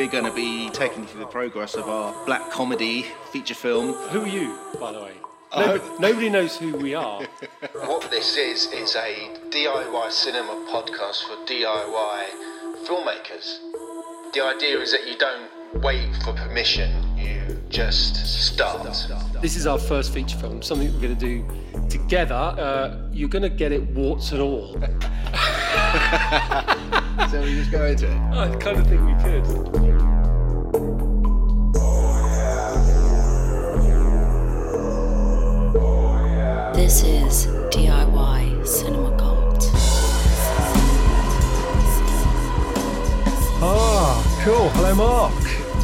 We're going to be taking you through the progress of our black comedy feature film. Who are you, by the way? Nobody, nobody knows who we are. What this is, is a DIY cinema podcast for DIY filmmakers. The idea is that you don't wait for permission, you just start. This is our first feature film, something we're going to do together. Uh, you're going to get it warts and all. So we just go into it. I kind of think we could. This is DIY Cinema Cult. Ah, cool. Hello, Mark.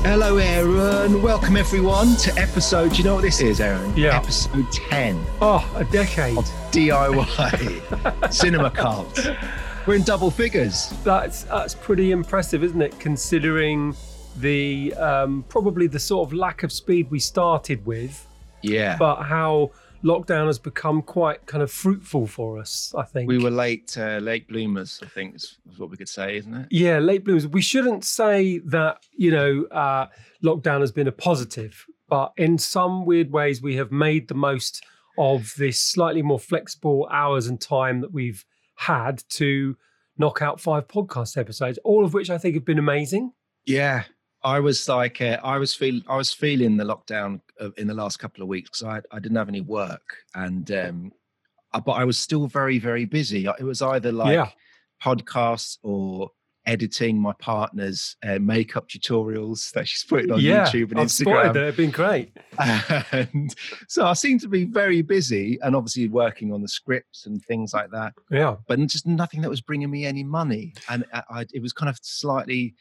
Hello, Aaron. Welcome, everyone, to episode. Do you know what this is, Aaron? Yeah. Episode 10 Oh, a decade. of DIY Cinema Cult. We're in double figures. That's that's pretty impressive, isn't it? Considering the um, probably the sort of lack of speed we started with, Yeah. but how lockdown has become quite kind of fruitful for us. I think we were late, uh, late bloomers, I think is, is what we could say, isn't it? Yeah, late bloomers. We shouldn't say that, you know, uh, lockdown has been a positive, but in some weird ways, we have made the most of this slightly more flexible hours and time that we've had to knock out five podcast episodes, all of which I think have been amazing. Yeah. I was like, uh, I was feeling, I was feeling the lockdown in the last couple of weeks because I, I didn't have any work, and um, but I was still very, very busy. It was either like Yeah. podcasts or editing my partner's uh, makeup tutorials that she's putting on yeah, YouTube and I've Instagram. that. They've been great. and so I seem to be very busy and obviously working on the scripts and things like that, Yeah. but just nothing that was bringing me any money. And I, I, it was kind of slightly,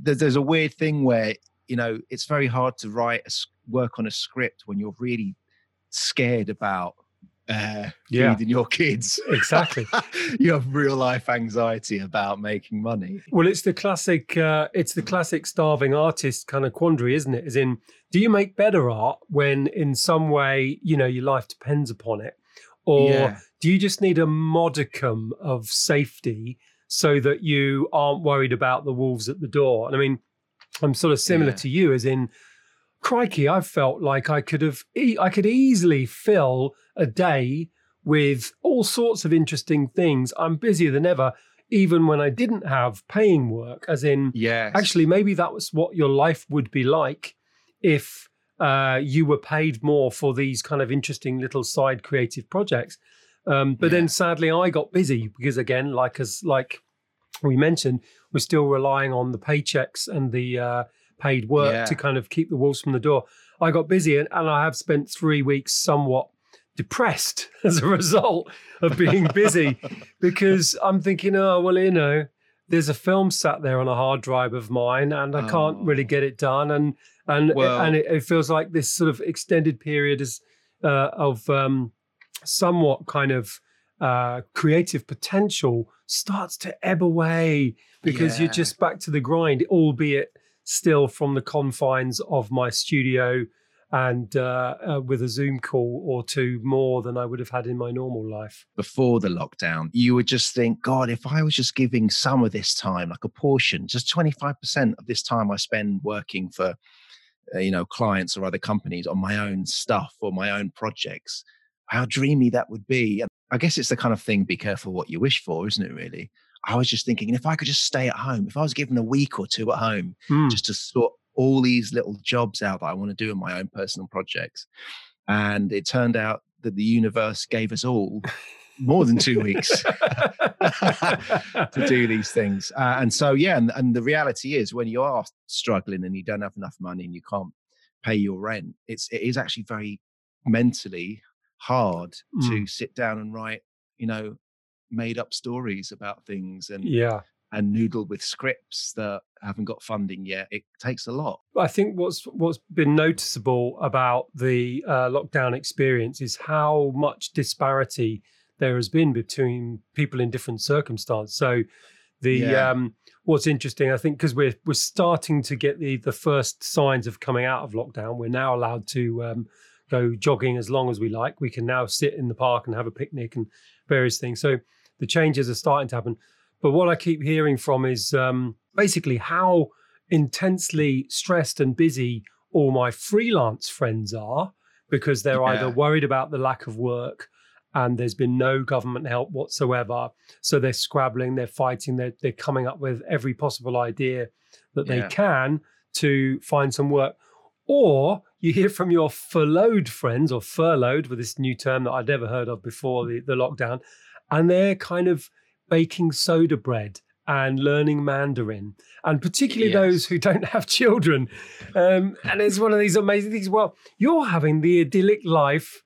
there's, there's a weird thing where, you know, it's very hard to write, a, work on a script when you're really scared about uh, Yeah. feeding your kids. Exactly. you have real life anxiety about making money. Well, it's the classic. Uh, it's the classic starving artist kind of quandary, isn't it? As in, do you make better art when, in some way, you know, your life depends upon it, or Yeah. do you just need a modicum of safety so that you aren't worried about the wolves at the door? And I mean, I'm sort of similar Yeah. to you, as in, crikey, I felt like I could have, e- I could easily fill a day with all sorts of interesting things. I'm busier than ever, even when I didn't have paying work, as in, actually, maybe that was what your life would be like if uh, you were paid more for these kind of interesting little side creative projects. Um, but Yeah. then sadly, I got busy because, again, like as like we mentioned, we're still relying on the paychecks and the uh, paid work Yeah. to kind of keep the wolves from the door. I got busy and, and I have spent three weeks somewhat depressed as a result of being busy because I'm thinking, oh, well, you know, there's a film sat there on a hard drive of mine and I can't really Oh. get it done. And, and, Well- and it, it feels like this sort of extended period is, uh, of um, somewhat kind of uh, creative potential starts to ebb away because you're just back to the grind, albeit still from the confines of my studio and uh, uh, with a Zoom call or two more than I would have had in my normal life. before the lockdown, you would just think, God, if I was just giving some of this time, like a portion, just 25% of this time I spend working for, uh, you know, clients or other companies on my own stuff or my own projects, how dreamy that would be. I guess it's the kind of thing, be careful what you wish for, isn't it, really? I was just thinking, if I could just stay at home, if I was given a week or two at home, Hmm. just to sort all these little jobs out that I want to do in my own personal projects. And it turned out that the universe gave us all more than two weeks to do these things. Uh, and so, yeah, and, and the reality is when you are struggling and you don't have enough money and you can't pay your rent, it's it is actually very mentally hard to sit down and write, you know, made up stories about things and yeah. and noodle with scripts that haven't got funding yet. It takes a lot. I think what's what's been noticeable about the uh, lockdown experience is how much disparity there has been between people in different circumstances. So, the Yeah. um, what's interesting, I think, because we're we're starting to get the the first signs of coming out of lockdown. We're now allowed to um, go jogging as long as we like. We can now sit in the park and have a picnic and various things. So the changes are starting to happen. But what I keep hearing from is um, basically how intensely stressed and busy all my freelance friends are because they're Yeah. either worried about the lack of work and there's been no government help whatsoever. So they're scrabbling, they're fighting, they're, they're coming up with every possible idea that they Yeah. can to find some work. Or you hear from your furloughed friends or furloughed with this new term that I'd never heard of before the, the lockdown, and they're kind of baking soda bread and learning Mandarin, and particularly Yes. those who don't have children. Um, and it's one of these amazing things. Well, you're having the idyllic life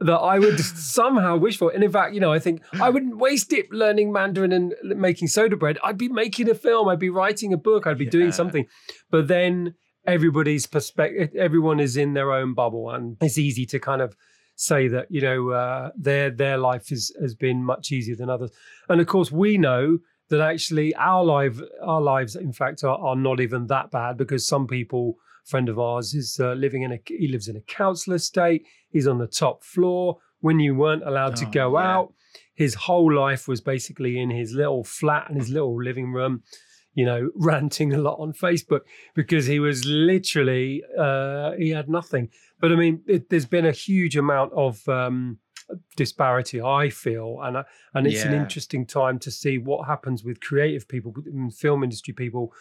that I would somehow wish for. And in fact, you know, I think I wouldn't waste it learning Mandarin and making soda bread. I'd be making a film, I'd be writing a book, I'd be doing something. But then everybody's perspective, everyone is in their own bubble, and it's easy to kind of say that you know uh, their their life is, has been much easier than others. And of course, we know that actually our life our lives, in fact, are, are not even that bad because some people. Friend of ours is uh, living in a he lives in a council estate. He's on the top floor. When you weren't allowed to Oh, go yeah. out, his whole life was basically in his little flat and his little living room you know, ranting a lot on Facebook because he was literally uh, he had nothing. But I mean, it, there's been a huge amount of um, disparity, I feel, and I, and it's an interesting time to see what happens with creative people, film industry people,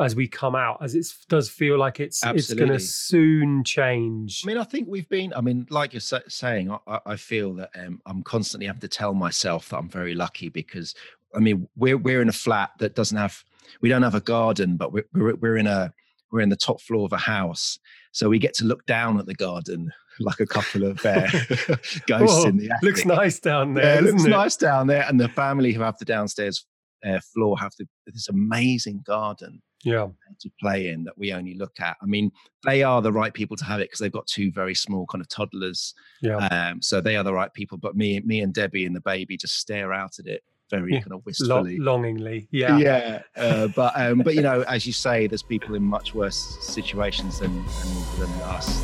as we come out, as it does feel like it's it's going to soon change. I mean, I think we've been. I mean, like you're sa- saying, I- I, I feel that um, I'm constantly having to tell myself that I'm very lucky because I mean, we're we're in a flat that doesn't have. We don't have a garden, but we're we're, we're in a we're in the top floor of a house, so we get to look down at the garden like a couple of uh, ghosts Whoa, in the attic. looks nice down there. Yeah, it looks it? nice down there, and the family who have the downstairs uh, floor have the, this amazing garden Yeah, to play in that we only look at. I mean, they are the right people to have it because they've got two very small kind of toddlers. yeah. Um, so they are the right people. But me, me and Debbie and the baby just stare out at it very Yeah, kind of Lo- wistfully. longingly. Yeah. yeah, uh, but um, but you know, as you say, there's people in much worse situations than than, than us.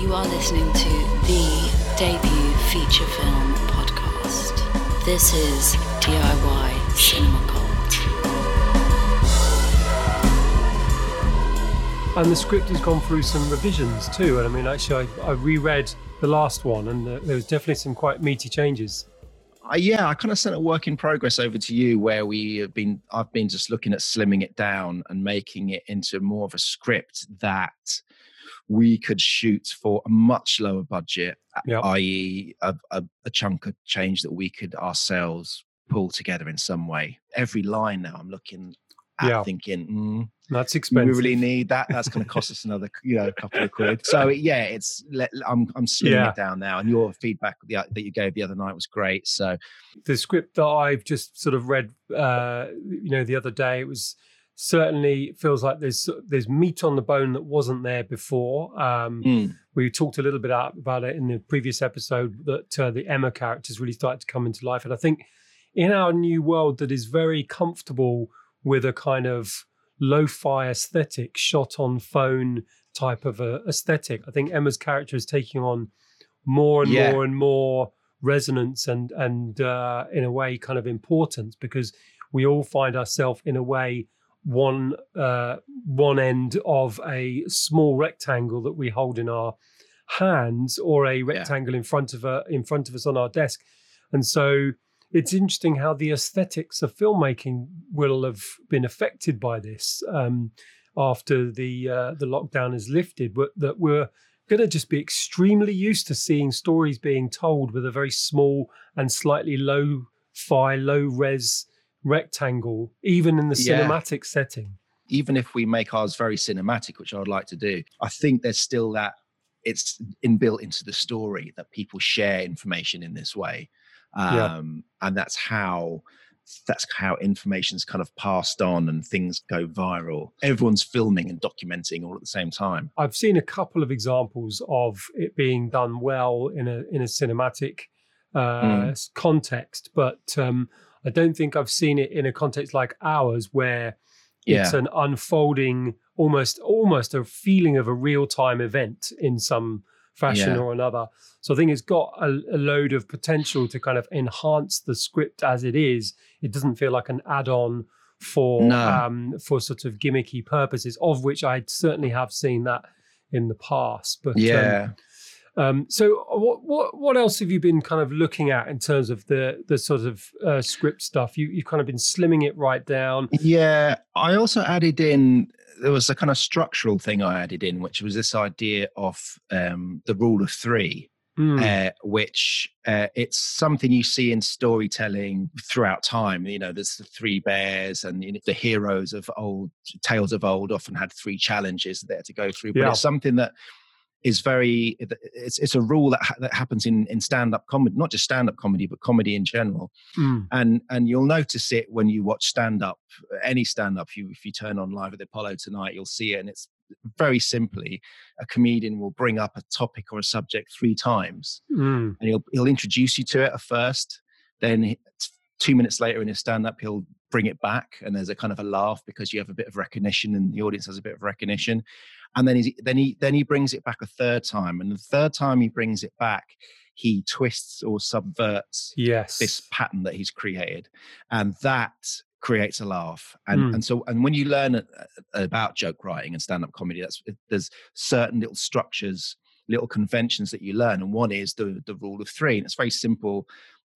You are listening to the debut feature film podcast. This is DIY Cinema Cult. And the script has gone through some revisions too. And I mean, actually, I, I reread the last one, and uh, there was definitely some quite meaty changes. Uh, yeah, I kind of sent a work in progress over to you where we have been. I've been just looking at slimming it down and making it into more of a script that we could shoot for a much lower budget, Yep. i.e., a, a, a chunk of change that we could ourselves pull together in some way. Every line now, I'm looking at Yeah. thinking, mm, That's expensive. we really need that. That's going to cost us another, you know, couple of quid. So yeah, it's let, I'm I'm slimming Yeah. it down now, and your feedback that you gave the other night was great. So the script that I've just sort of read, uh, you know, the other day, it was certainly feels like there's there's meat on the bone that wasn't there before. Um, mm, we talked a little bit about it in the previous episode that uh, the Emma characters really started to come into life, and I think in our new world that is very comfortable with a kind of lo-fi aesthetic, shot on phone type of a aesthetic. I think Emma's character is taking on more and Yeah. more and more resonance and and uh, in a way kind of importance because we all find ourselves in a way one uh, one end of a small rectangle that we hold in our hands or a rectangle in front of a, in front of us on our desk and so it's interesting how the aesthetics of filmmaking will have been affected by this um, after the uh, the lockdown is lifted but that we're going to just be extremely used to seeing stories being told with a very small and slightly low fi low res rectangle even in the Yeah. cinematic setting even if we make ours very cinematic, which I would like to do, I think there's still that it's inbuilt into the story that people share information in this way, um, Yeah. and that's how that's how information's kind of passed on and things go viral. Everyone's filming and documenting all at the same time. I've seen a couple of examples of it being done well in a in a cinematic uh, Mm. context, but um, I don't think I've seen it in a context like ours where it's an unfolding, almost almost a feeling of a real time event in some fashion Yeah. or another. So I think it's got a, a load of potential to kind of enhance the script as it is. It doesn't feel like an add on for No. um, for sort of gimmicky purposes, of which I certainly have seen that in the past. But um, Yeah. um, so what what what else have you been kind of looking at in terms of the the sort of uh, script stuff? You you've kind of been slimming it right down. Yeah, I also added in there was a kind of structural thing I added in, which was this idea of um, the rule of three, Mm, uh, which uh, it's something you see in storytelling throughout time. You know, there's the three bears, and you know, the heroes of old tales of old often had three challenges they had to go through. But Yeah. it's something that is very it's it's a rule that ha- that happens in in stand up comedy, not just stand up comedy, but comedy in general. Mm, and and you'll notice it when you watch stand up any stand up you if you turn on live at the apollo tonight you'll see it and it's very simply a comedian will bring up a topic or a subject three times mm. and he'll he'll introduce you to it at first then he- two minutes later in his stand up he'll bring it back and there's a kind of a laugh because you have a bit of recognition and the audience has a bit of recognition and then he then he then he brings it back a third time. And the third time he brings it back he twists or subverts Yes. this pattern that he's created. And that creates a laugh. And Mm. and so and when you learn uh, about joke writing and stand-up comedy that's there's certain little structures little conventions that you learn. And one is the the rule of three. And it's very simple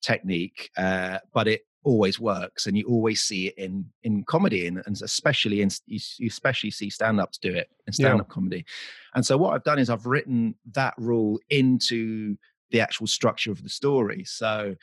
technique uh, but it always works and you always see it in in comedy and, and especially in you, you especially see stand-ups do it in Yeah. stand-up comedy and so what i've done is i've written that rule into the actual structure of the story so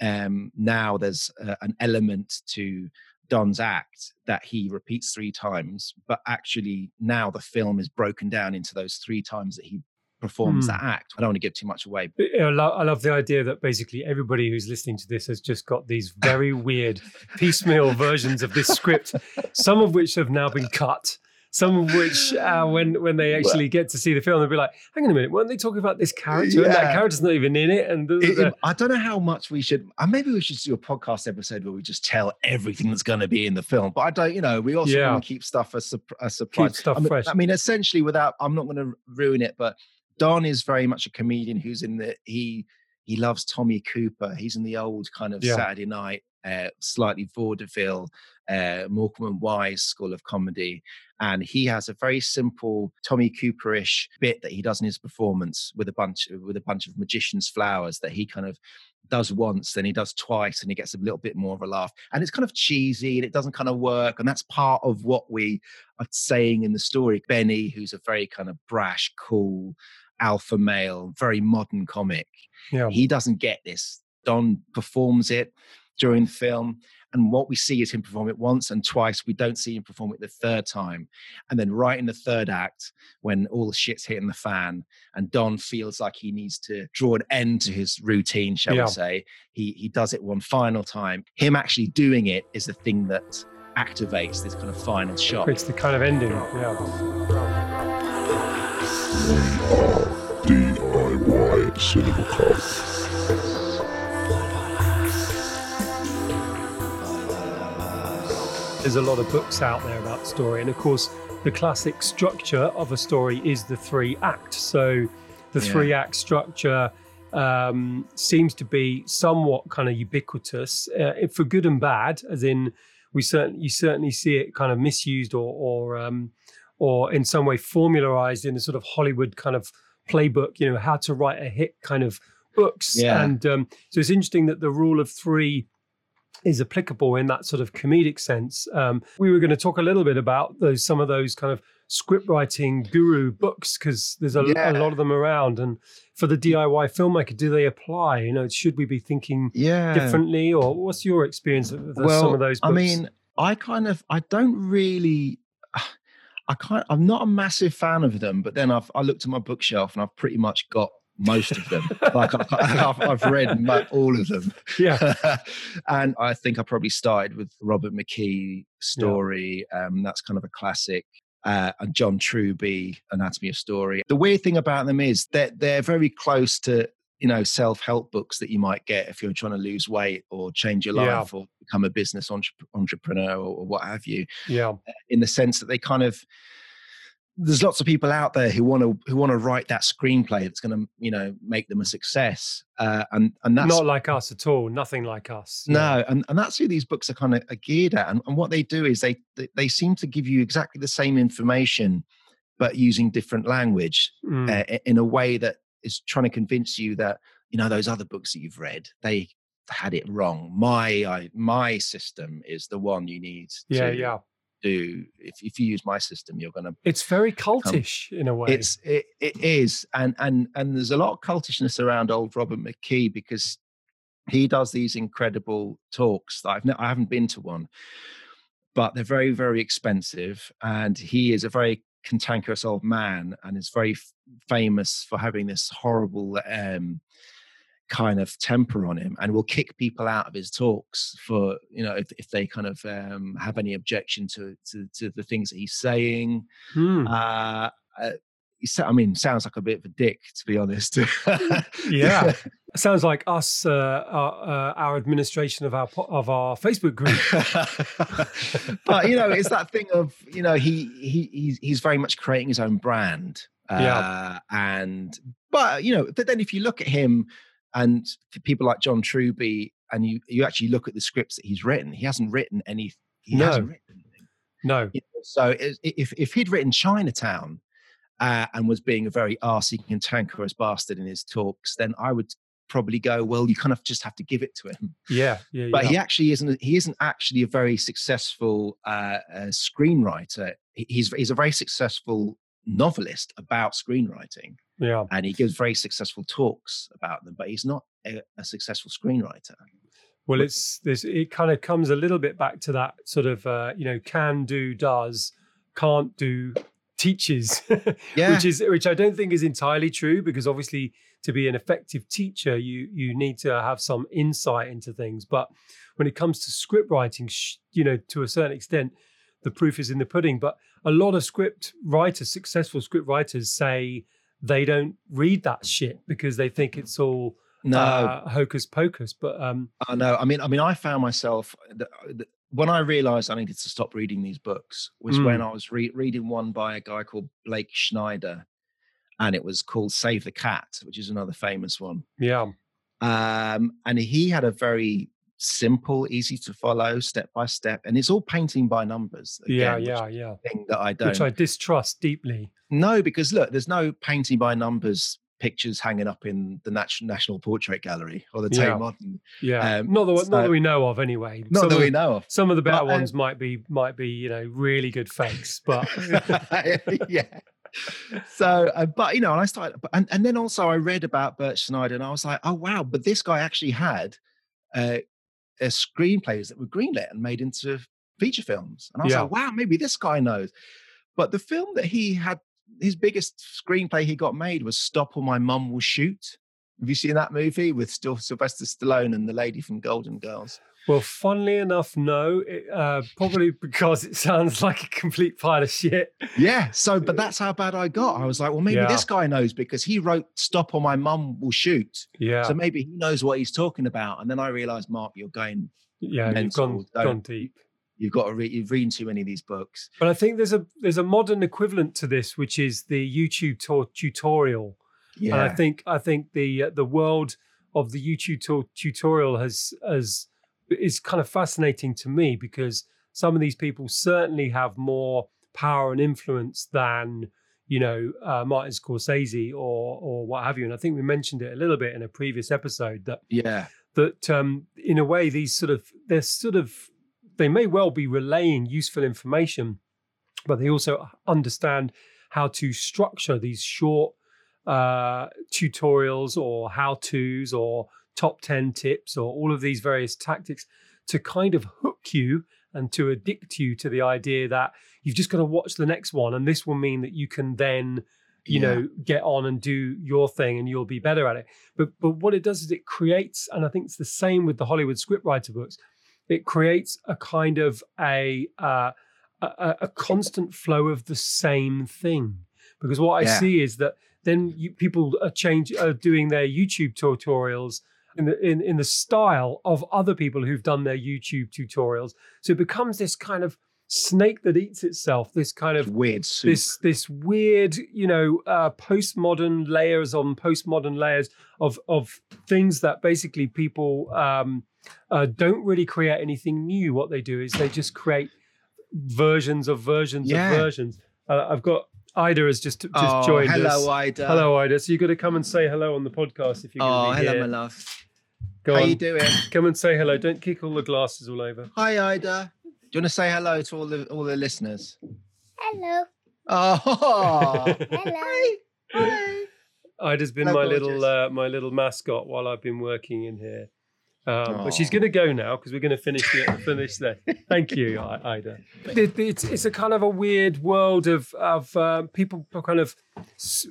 um, now there's uh, an element to Don's act that he repeats three times, but actually now the film is broken down into those three times that he performs Hmm. that act. I don't want to give too much away. I love, I love the idea that basically everybody who's listening to this has just got these very weird piecemeal versions of this script, some of which have now been cut. Some of which, uh, when when they actually get to see the film, they'll be like, "Hang on a minute, weren't they talking about this character? And that character's not even in it." And da, da, It- it- I don't know how much we should. Uh, maybe we should do a podcast episode where we just tell everything that's going to be in the film. But I don't. You know, we also Yeah. want to keep stuff as surp- a surprise. Keep stuff I mean, fresh. I mean, essentially, without I'm not going to ruin it, but Don is very much a comedian who's in the he he loves Tommy Cooper. He's in the old kind of Yeah. Saturday night, uh, slightly vaudeville, uh, Morecambe and Wise school of comedy, and he has a very simple Tommy Cooperish bit that he does in his performance with a bunch with a bunch of magician's flowers that he kind of does once, then he does twice, and he gets a little bit more of a laugh. And it's kind of cheesy and it doesn't kind of work. And that's part of what we are saying in the story. Benny, who's a very kind of brash, cool, alpha male, very modern comic, yeah, he doesn't get this. Don performs it during the film. And what we see is him perform it once and twice. We don't see him perform it the third time. And then, right in the third act, when all the shit's hitting the fan and Don feels like he needs to draw an end to his routine, shall Yeah. we say, he, he does it one final time. Him actually doing it is the thing that activates this kind of final shot. it's the kind of ending. Yeah, DIY Cinema Cult. there's a lot of books out there about story, and of course, the classic structure of a story is the three act. So, the Yeah. three act structure um, seems to be somewhat kind of ubiquitous uh, for good and bad, as in we certainly you certainly see it kind of misused or or um, or in some way formularized in a sort of Hollywood kind of playbook. You know how to write a hit kind of books, Yeah. and um, so it's interesting that the rule of three is applicable in that sort of comedic sense. Um, we were going to talk a little bit about those some of those kind of script writing guru books because there's a, Yeah. a lot of them around. And for the DIY filmmaker, do they apply? You know, should we be thinking Yeah. differently, or what's your experience of the, well, some of those? Books? I mean, I kind of, I don't really, I can't, I'm not a massive fan of them, but then I've, I looked at my bookshelf and I've pretty much got most of them. like I, I've, I've read all of them. yeah, and I think I probably started with Robert McKee story. Um, that's kind of a classic. Uh, and John Truby, Anatomy of Story. The weird thing about them is that they're very close to you know self-help books that you might get if you're trying to lose weight or change your Yeah. life or become a business entre- entrepreneur or, or what have you yeah, in the sense that they kind of there's lots of people out there who want to who want to write that screenplay that's going to you know make them a success uh, and and that's Not like us at all. Nothing like us. Yeah. no and, and that's who these books are kind of are geared at and, and what they do is they, they they seem to give you exactly the same information but using different language Mm. uh, in a way that is trying to convince you that you know those other books that you've read they had it wrong my I, my system is the one you need yeah, to yeah. do if, if you use my system you're going to It's very cultish in a way. it's it, it is and and and there's a lot of cultishness around old robert mckee because he does these incredible talks that i've ne- i haven't been to one but they're very very expensive and he is a very cantankerous old man and is very famous for having this horrible um kind of temper on him and will kick people out of his talks for you know if, if they kind of um have any objection to to, to the things that he's saying Hmm. uh, uh, I mean, sounds like a bit of a dick, to be honest. Yeah. Sounds like us, uh, our, uh, our administration of our of our Facebook group. but you know, it's that thing of you know he he he's, he's very much creating his own brand. Uh, Yeah. And but you know, but then if you look at him and people like John Truby, and you you actually look at the scripts that he's written, he hasn't written any. He No. hasn't written anything. No. You know, so if if he'd written Chinatown uh, and was being a very arsey cantankerous bastard in his talks, then I would probably go, well, you kind of just have to give it to him. Yeah. Yeah. But yeah. he actually isn't. He isn't actually a very successful uh, uh, screenwriter. He's he's a very successful novelist about screenwriting, yeah. and he gives very successful talks about them. But he's not a, a successful screenwriter. Well, it's this. It kind of comes a little bit back to that sort of uh, you know can do does, can't do teaches, Yeah. which is which I don't think is entirely true because obviously to be an effective teacher you you need to have some insight into things. But when it comes to script writing, sh- you know to a certain extent, the proof is in the pudding. But a lot of script writers, successful script writers, say they don't read that shit because they think it's all No, uh, hocus pocus. But um, I know. I mean, I mean, I found myself when I realised I needed to stop reading these books was Mm. when I was re- reading one by a guy called Blake Snyder, and it was called "Save the Cat," which is another famous one. yeah. Um, and he had a very simple, easy to follow, step by step, and it's all painting by numbers. Yeah, again, yeah, is yeah. Thing that I don't Which I distrust deeply. no, because look, there's no painting by numbers pictures hanging up in the Nat- National Portrait Gallery or the Tate Yeah. Modern. Yeah, Um, not that not so- that we know of anyway. Not some that of, we know of. Some of the better But, ones might be might be you know really good fakes, but yeah. So, uh, but you know, and I started, and, and then also I read about Bert Snyder, and I was like, oh wow, but this guy actually had uh, uh, screenplays that were greenlit and made into feature films, and I was Yeah. like, wow, maybe this guy knows. But the film that he had, his biggest screenplay he got made was "Stop or My Mum Will Shoot." Have you seen that movie with still Sylvester Stallone and the lady from Golden Girls? Well, funnily enough, no. It, uh, probably because it sounds like a complete pile of shit. Yeah. So, but that's how bad I got. I was like, well, maybe Yeah. this guy knows because he wrote "Stop or My Mum Will Shoot." Yeah, So maybe he knows what he's talking about. And then I realized, Mark, you're going, yeah, you've gone don't- gone deep. you've got to read, you've read too many of these books. But I think there's a there's a modern equivalent to this, which is the YouTube tu- tutorial. Yeah. And I think I think the uh, the world of the YouTube tu- tutorial has has is kind of fascinating to me because some of these people certainly have more power and influence than you know uh, Martin Scorsese or or what have you. And I think we mentioned it a little bit in a previous episode that yeah. that um, in a way these sort of they're sort of they may well be relaying useful information, but they also understand how to structure these short uh, tutorials or how tos or top 10 tips or all of these various tactics to kind of hook you and to addict you to the idea that you've just got to watch the next one and this will mean that you can then you Yeah. know get on and do your thing and you'll be better at it but but what it does is it creates and i think it's the same with the hollywood scriptwriter books it creates a kind of a uh, a, a- constant flow of the same thing because what i Yeah. see is that then you, people are change are doing their youtube tutorials in the in, in the style of other people who've done their youtube tutorials so it becomes this kind of snake that eats itself. This kind of weird soup. this this weird, you know, uh, postmodern layers on postmodern layers of of things that basically people um, uh, don't really create anything new. What they do is they just create versions of versions Yeah. of versions. Uh, I've got Ida has just just oh, joined hello, us. Ida. Hello, Ida. So you've got to come and say hello on the podcast if you're Oh, going to be hello, here. my love. Go How on, you doing? come and say hello. Don't kick all the glasses all over. Hi, Ida. Do you want to say hello to all the all the listeners? Hello. Oh, Hello. Hi. Ida's been Hello, my little uh, my little mascot while I've been working in here. Um, but she's going to go now because we're going to finish the, finish there. Thank you, I- Ida. It's, it's a kind of a weird world of of uh, people kind of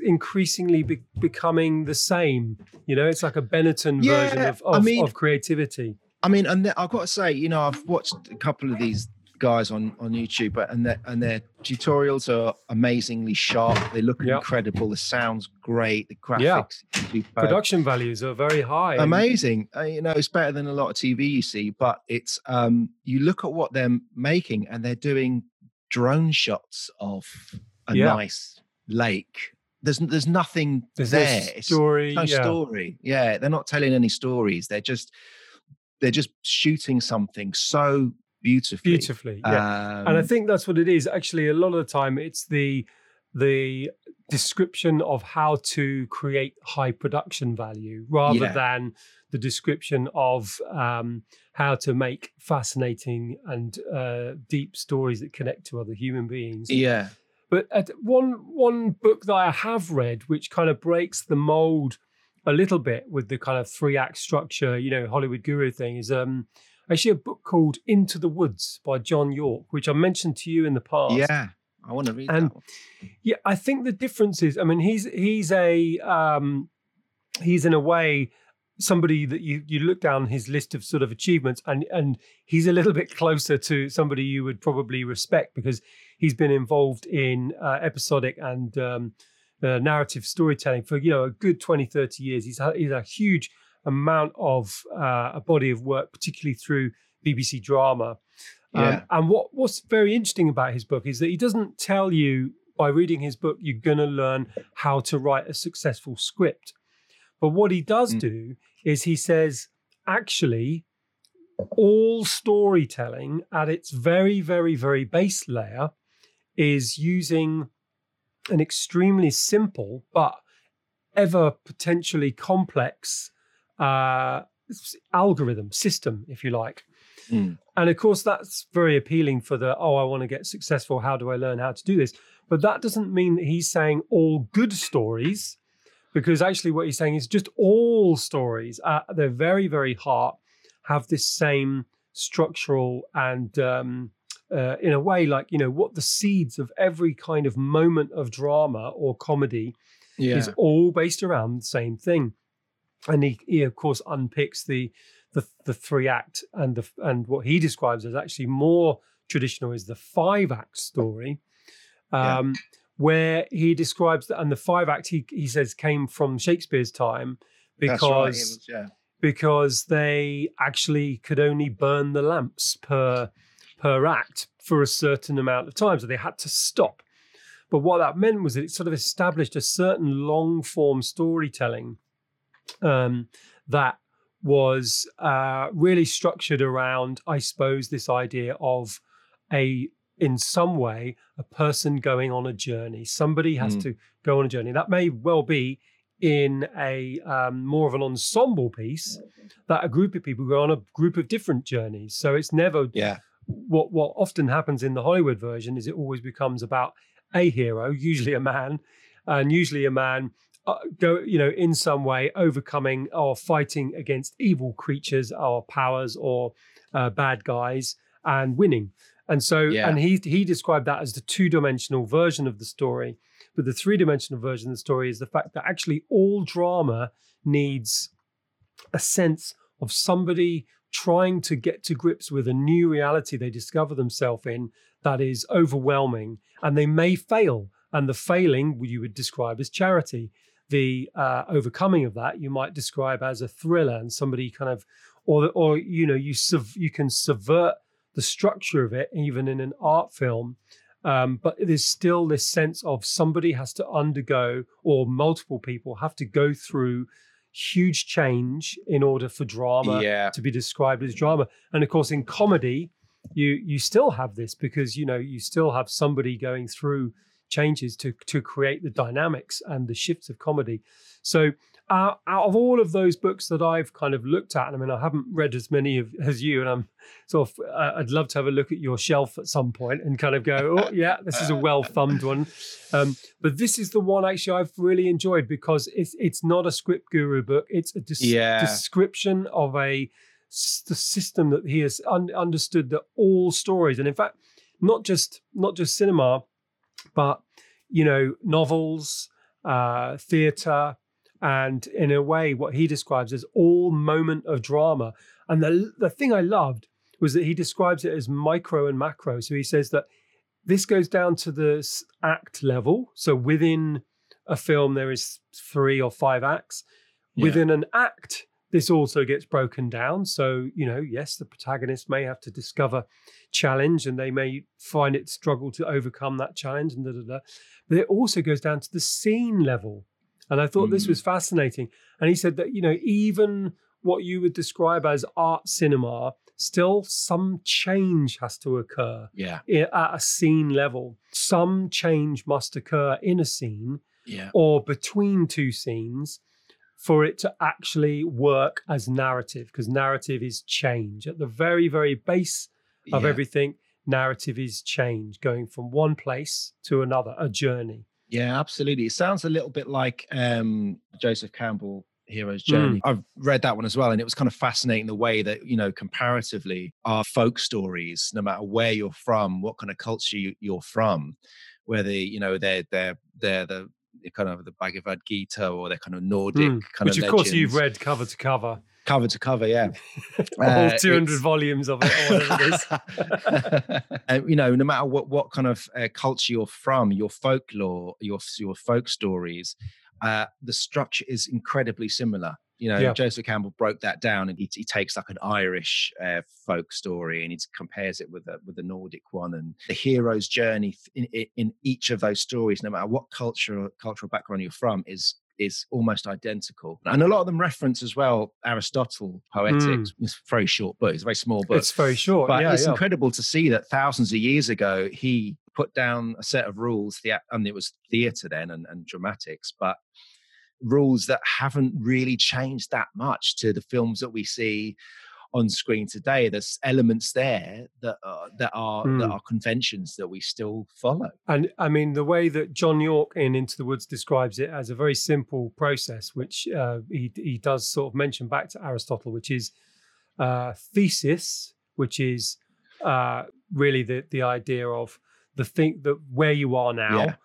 increasingly be- becoming the same. You know, it's like a Benetton Yeah, version of I of, mean- of creativity. I mean, and th- I've got to say, you know, I've watched a couple of these guys on on YouTube, but and their and their tutorials are amazingly sharp. They look Yeah. incredible. The sound's great. The graphics, Yeah. Production values are very high. amazing. Uh, you know, it's better than a lot of TV you see, but it's um you look at what they're making and they're doing drone shots of a Yeah. nice lake. There's there's nothing There's no there. It's story. no story. Yeah, they're not telling any stories. They're just they're just shooting something so beautifully. Beautifully. Yeah. Um, and I think that's what it is. Actually, a lot of the time, it's the the description of how to create high production value rather Yeah. than the description of um, how to make fascinating and uh, deep stories that connect to other human beings. yeah, But one one book that I have read, which kind of breaks the mold a little bit with the kind of three act structure, you know, Hollywood guru thing, is um actually a book called Into the Woods by John Yorke, which I mentioned to you in the past. yeah. I want to read And- that. Yeah, I think the difference is, I mean, he's he's a um, he's in a way somebody that you you look down his list of sort of achievements, and and he's a little bit closer to somebody you would probably respect because he's been involved in uh, episodic and um, uh, narrative storytelling for you know a good 20, 30 years. He's he's a huge amount of uh, a body of work, particularly through BBC drama. Um, Yeah. and what what's very interesting about his book is that he doesn't tell you by reading his book you're going to learn how to write a successful script. But what he does Mm. do is he says actually all storytelling at its very very very base layer is using an extremely simple but ever potentially complex uh, algorithm system, if you like. Mm. And of course, that's very appealing for the, oh, I want to get successful. How do I learn how to do this? But that doesn't mean that he's saying all good stories, because actually, what he's saying is just all stories at their very, very heart have this same structural and, um, uh, in a way, like, you know, what the seeds of every kind of moment of drama or comedy Yeah, is all based around the same thing. And he, he of course unpicks the the the three act and the and what he describes as actually more traditional is the five act story, Yeah. um, where he describes that and the five act he he says came from Shakespeare's time That's right, because was- yeah, because they actually could only burn the lamps per per act for a certain amount of time, so they had to stop. But what that meant was that it sort of established a certain long form storytelling um, that was uh, really structured around, I suppose, this idea of a in some way a person going on a journey. Somebody has Mm. to go on a journey. That may well be in a um, more of an ensemble piece that a group of people go on a group of different journeys. So it's never yeah, what what often happens in the Hollywood version is it always becomes about a hero, usually a man, and usually a man uh, go you know in some way overcoming or fighting against evil creatures or powers or uh, bad guys and winning. And so Yeah. and he he described that as the two dimensional version of the story. But the three dimensional version of the story is the fact that actually all drama needs a sense of somebody trying to get to grips with a new reality they discover themselves in that is overwhelming and they may fail and the failing you would describe as charity the uh, overcoming of that you might describe as a thriller and somebody kind of or or you know you sub, you can subvert the structure of it, even in an art film. Um, but there's still this sense of somebody has to undergo, or multiple people have to go through huge change in order for drama Yeah. to be described as drama. And of course, in comedy, you you still have this because you know you still have somebody going through changes to to create the dynamics and the shifts of comedy. So uh, out of all of those books that I've kind of looked at, I mean, I haven't read as many of, as you, and I'm sort of, uh, I'd love to have a look at your shelf at some point and kind of go, oh yeah, this is a well thumbed one. Um, but this is the one actually I've really enjoyed because it's it's not a script guru book; it's a Yeah. description of a the system that he has un- understood that all stories, and in fact, not just not just cinema, but you know, novels, uh, theatre, and in a way, what he describes as all moment of drama. And the the thing I loved was that he describes it as micro and macro. So he says that this goes down to the act level. So within a film, there is three or five acts. Yeah. Within an act, this also gets broken down. So, you know, yes, the protagonist may have to discover challenge and they may find it struggle to overcome that challenge and da da da. But it also goes down to the scene level. And I thought this Mm. was fascinating. And he said that, you know, even what you would describe as art cinema, still some change has to occur Yeah. at a scene level. Some change must occur in a scene Yeah. or between two scenes for it to actually work as narrative because narrative is change at the very very base of yeah. everything narrative is change going from one place to another a journey Yeah, absolutely. It sounds a little bit like um, Joseph Campbell, Hero's Mm. Journey. I've read that one as well, and it was kind of fascinating the way that you know, comparatively, our folk stories, no matter where you're from, what kind of culture you, you're from, whether you know they're they're they're the the kind of the Bhagavad Gita or they're kind of Nordic Mm. kind which of Which of course you've read cover to cover cover to cover, yeah. all Uh, 200 it's- volumes of it or whatever it is uh, you know, no matter what what kind of uh, culture you're from, your folklore, your your folk stories, uh, the structure is incredibly similar. You know, Yeah. Joseph Campbell broke that down, and he, he takes like an Irish uh, folk story and he compares it with a with the Nordic one, and the hero's journey in, in, each of those stories, no matter what cultural cultural background you're from, is is almost identical. And a lot of them reference as well Aristotle Poetics. It's a very short book. It's a very small book it's very short but yeah it's yeah incredible to see that thousands of years ago he put down a set of rules the and it was theater then and, and dramatics but rules that haven't really changed that much to the films that we see on screen today there's elements there that are, that are that Mm. are conventions that we still follow And I mean, the way that John Yorke in Into the Woods describes it as a very simple process, which uh, he he does sort of mention back to Aristotle, which is uh, thesis, which is uh, really the the idea of the thing that where you are now, Yeah.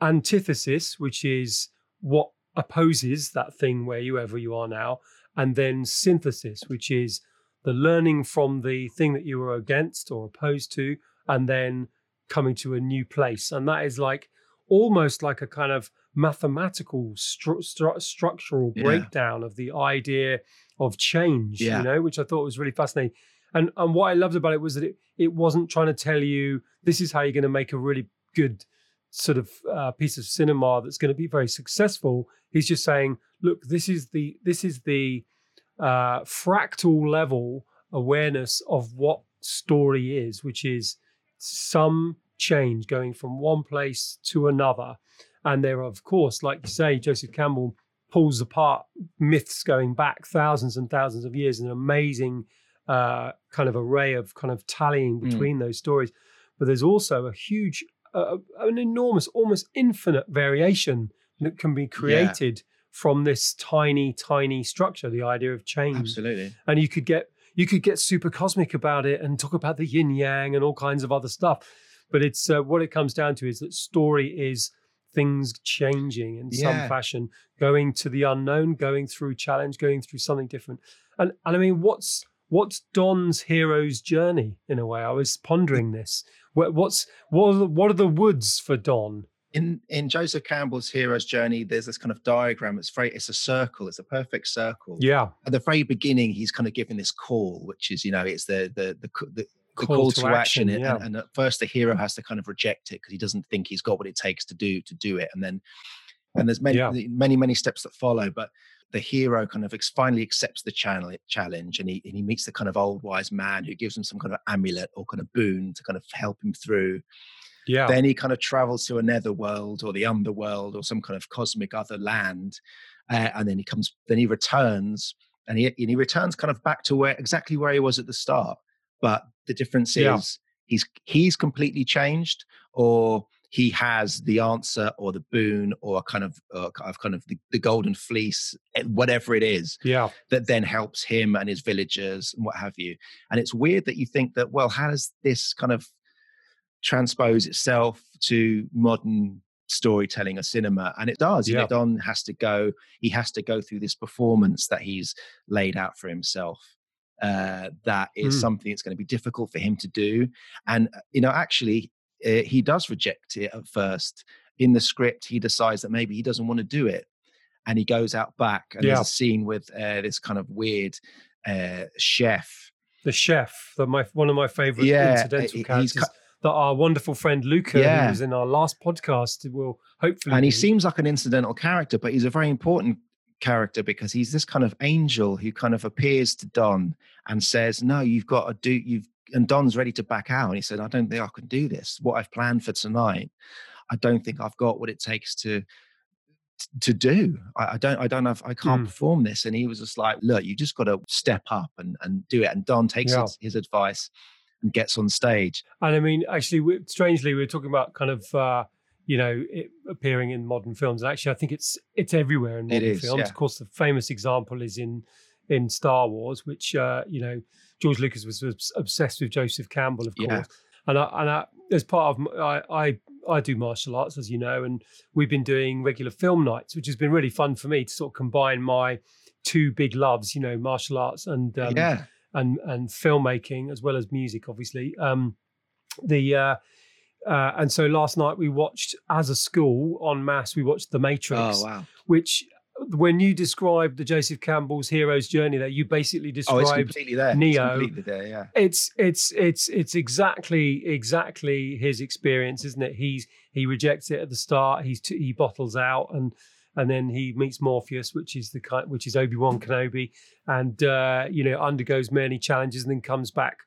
antithesis, which is what opposes that thing where you ever you are now, and then synthesis, which is the learning from the thing that you were against or opposed to, and then coming to a new place. And that is like almost like a kind of mathematical stru- stru- structural Yeah. breakdown of the idea of change, Yeah. you know, which I thought was really fascinating. And and what I loved about it was that it, it wasn't trying to tell you this is how you're going to make a really good sort of uh, piece of cinema that's going to be very successful. He's just saying, look, this is the this is the uh, fractal level awareness of what story is, which is some change going from one place to another. And there, are, of course, like you say, Joseph Campbell pulls apart myths going back thousands and thousands of years, an amazing uh, kind of array of kind of tallying Mm. between those stories. But there's also a huge, uh, an enormous, almost infinite variation that can be created from this tiny, tiny structure. The idea of change. Absolutely. And you could get you could get super cosmic about it and talk about the yin yang and all kinds of other stuff. But it's uh, what it comes down to is that story is things changing in some fashion going to the unknown going through challenge going through something different. And and i mean what's what's don's hero's journey in a way? I was pondering this what's what are, the, what are the woods for don? In in joseph campbell's hero's journey there's this kind of diagram. It's very it's a circle. It's a perfect circle. Yeah. At the very beginning he's kind of giving this call which is you know it's the the the, the the call, to, action, yeah. and, and, at first the hero has to kind of reject it because he doesn't think he's got what it takes to do to do it. And then and there's many yeah. many many steps that follow but the hero kind of finally accepts the challenge and he, and he meets the kind of old wise man who gives him some kind of amulet or kind of boon to kind of help him through. Yeah. Then he kind of travels to another world or the underworld or some kind of cosmic other land uh, and then he comes then he returns and he, and he returns kind of back to where exactly where he was at the start. But the difference is he's he's completely changed or he has the answer or the boon or kind of uh, kind of the, the, golden fleece eh, whatever it is yeah that then helps him and his villagers and what have you and it's weird that you think that well how does this kind of transpose itself to modern storytelling or cinema and it does yeah. don has to go he has to go through this performance that he's laid out for himself uh, that is mm. something that's going to be difficult for him to do and uh, you know actually uh, he does reject it at first in the script he decides that maybe he doesn't want to do it and he goes out back and yeah. there's a scene with uh, this kind of weird uh, chef the chef the, my one of my favorite yeah, incidental characters that our wonderful friend Luca, yeah. who was in our last podcast, will hopefully. And he seems like an incidental character, but he's a very important character because he's this kind of angel who kind of appears to Don and says, "No, you've got to do. You've." And Don's ready to back out, and he said, "I don't think I can do this. What I've planned for tonight, I don't think I've got what it takes to." to do I, I, don't i don't have i can't mm. perform this and he was just like look you just got to step up and and do it and don takes yeah. his, his advice and gets on stage. And I mean, actually, we, strangely, we are talking about kind of. Uh, you know, it appearing in modern films. And actually, I think it's it's everywhere in modern is, films. Yeah. Of course, the famous example is in in Star Wars, which uh, you know George Lucas was, was obsessed with Joseph Campbell, of course. Yeah. And I, and I, as part of I, I I do martial arts, as you know, and we've been doing regular film nights, which has been really fun for me to sort of combine my two big loves, you know, martial arts and um, yeah and and filmmaking as well as music, obviously. Um, the uh, uh, and so last night we watched as a school on mass. We watched The Matrix, oh, wow. which when you described the Joseph Campbell's hero's journey, there you basically described oh, it's completely there. Neo. It's completely there, yeah. It's it's it's it's exactly exactly his experience, isn't it? He's he rejects it at the start. He's t- he bottles out and and then he meets Morpheus, which is the kind, which is Obi Wan Kenobi, and uh, you know undergoes many challenges and then comes back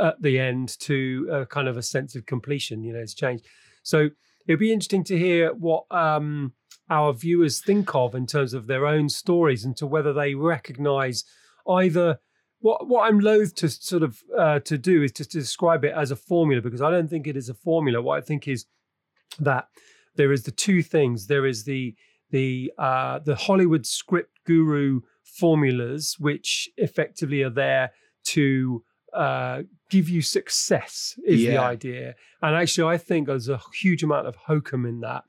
at the end to a kind of a sense of completion. You know, it's changed. So it'd be interesting to hear what um, our viewers think of in terms of their own stories and to whether they recognise either. What, what I'm loath to sort of uh, to do is just to describe it as a formula because I don't think it is a formula. What I think is that there is the two things. There is the the uh, the Hollywood script guru formulas, which effectively are there to uh, give you success, is yeah. the idea. And actually, I think there's a huge amount of hokum in that.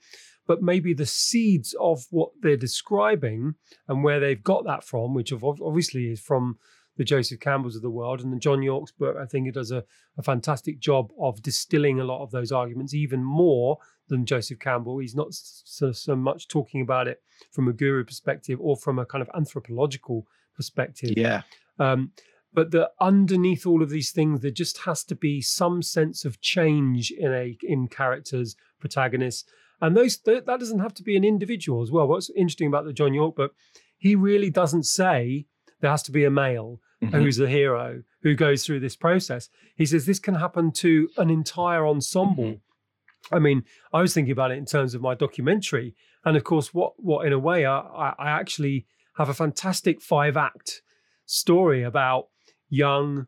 But maybe the seeds of what they're describing and where they've got that from, which obviously is from the Joseph Campbells of the world. And the John Yorke's book, I think it does a, a fantastic job of distilling a lot of those arguments even more than Joseph Campbell. He's not so, so much talking about it from a guru perspective or from a kind of anthropological perspective. Yeah. Um, but that underneath all of these things, there just has to be some sense of change in a in characters, protagonists, and those that doesn't have to be an individual as well. What's interesting about the John Yorke book, he really doesn't say there has to be a male mm-hmm. who's the hero who goes through this process. He says this can happen to an entire ensemble. Mm-hmm. I mean, I was thinking about it in terms of my documentary, and of course, what what in a way I, I actually have a fantastic five act story about young